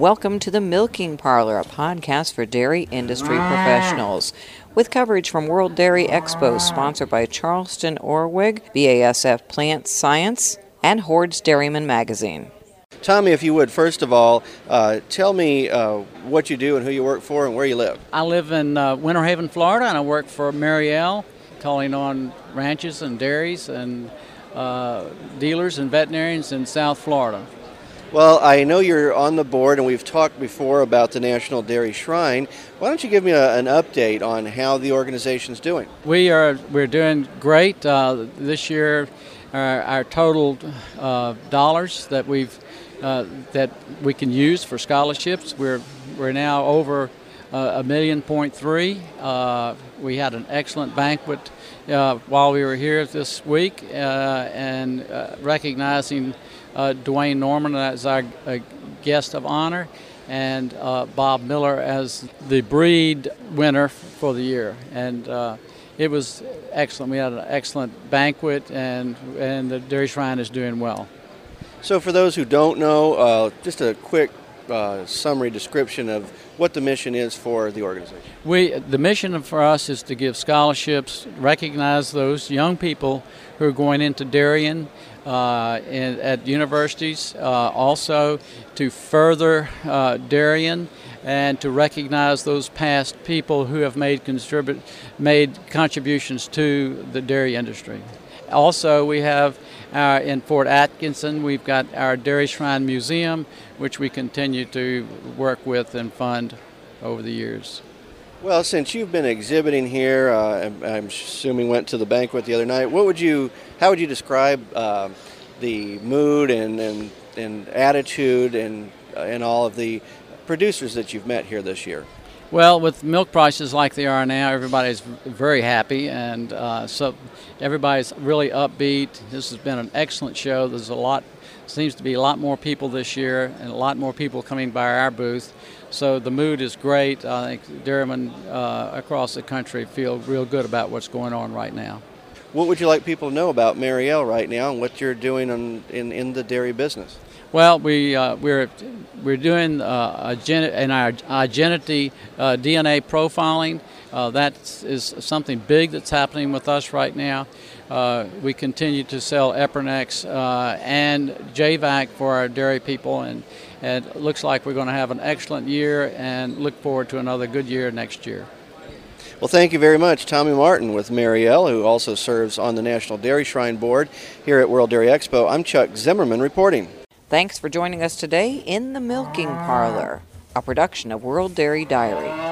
Welcome to the Milking Parlor, a podcast for dairy industry professionals. With coverage from World Dairy Expo, sponsored by Charleston Orwig, BASF Plant Science, and Hoard's Dairyman Magazine. Tommy, if you would, first of all, uh, tell me uh, what you do and who you work for and where you live. I live in uh, Winter Haven, Florida, and I work for Merial, calling on ranches and dairies and uh, dealers and veterinarians in South Florida. Well, I know you're on the board, and we've talked before about the National Dairy Shrine. Why don't you give me a, an update on how the organization's doing? We are we're doing great uh, this year. Our, our total uh, dollars that we've uh, that we can use for scholarships, we're we're now over uh, a million point three. Uh, we had an excellent banquet uh, while we were here this week, and recognizing uh, Duane Norman as our uh, guest of honor, and uh, Bob Miller as the breed winner for the year. And uh, it was excellent. We had an excellent banquet, and, and the Dairy Shrine is doing well. So, for those who don't know, uh, just a quick uh, summary description of what the mission is for the organization. We, the mission for us is to give scholarships, recognize those young people who are going into dairying uh, in, at universities, uh, also to further uh, dairying and to recognize those past people who have made, contribute, made contributions to the dairy industry. Also, we have our, in Fort Atkinson, we've got our Dairy Shrine Museum, which we continue to work with and fund over the years. Well, since you've been exhibiting here, uh, I'm assuming went to the banquet the other night. What would you, how would you describe uh, the mood and, and, and attitude and uh, and all of the producers that you've met here this year? Well, with milk prices like they are now, everybody's very happy, and uh, so everybody's really upbeat. This has been an excellent show. There's a lot, seems to be a lot more people this year, and a lot more people coming by our booth. So the mood is great. I think dairymen uh, across the country feel real good about what's going on right now. What would you like people to know about Merial right now and what you're doing in, in, in the dairy business? Well, we uh, we're we're doing uh, in our identity uh, DNA profiling. Uh, that is something big that's happening with us right now. Uh, we continue to sell Eprinex uh, and JVac for our dairy people, and, and it looks like we're going to have an excellent year and look forward to another good year next year. Well, thank you very much, Tommy Martin with Merial, who also serves on the National Dairy Shrine Board here at World Dairy Expo. I'm Chuck Zimmerman reporting. Thanks for joining us today in the Milking Parlor, a production of World Dairy Diary.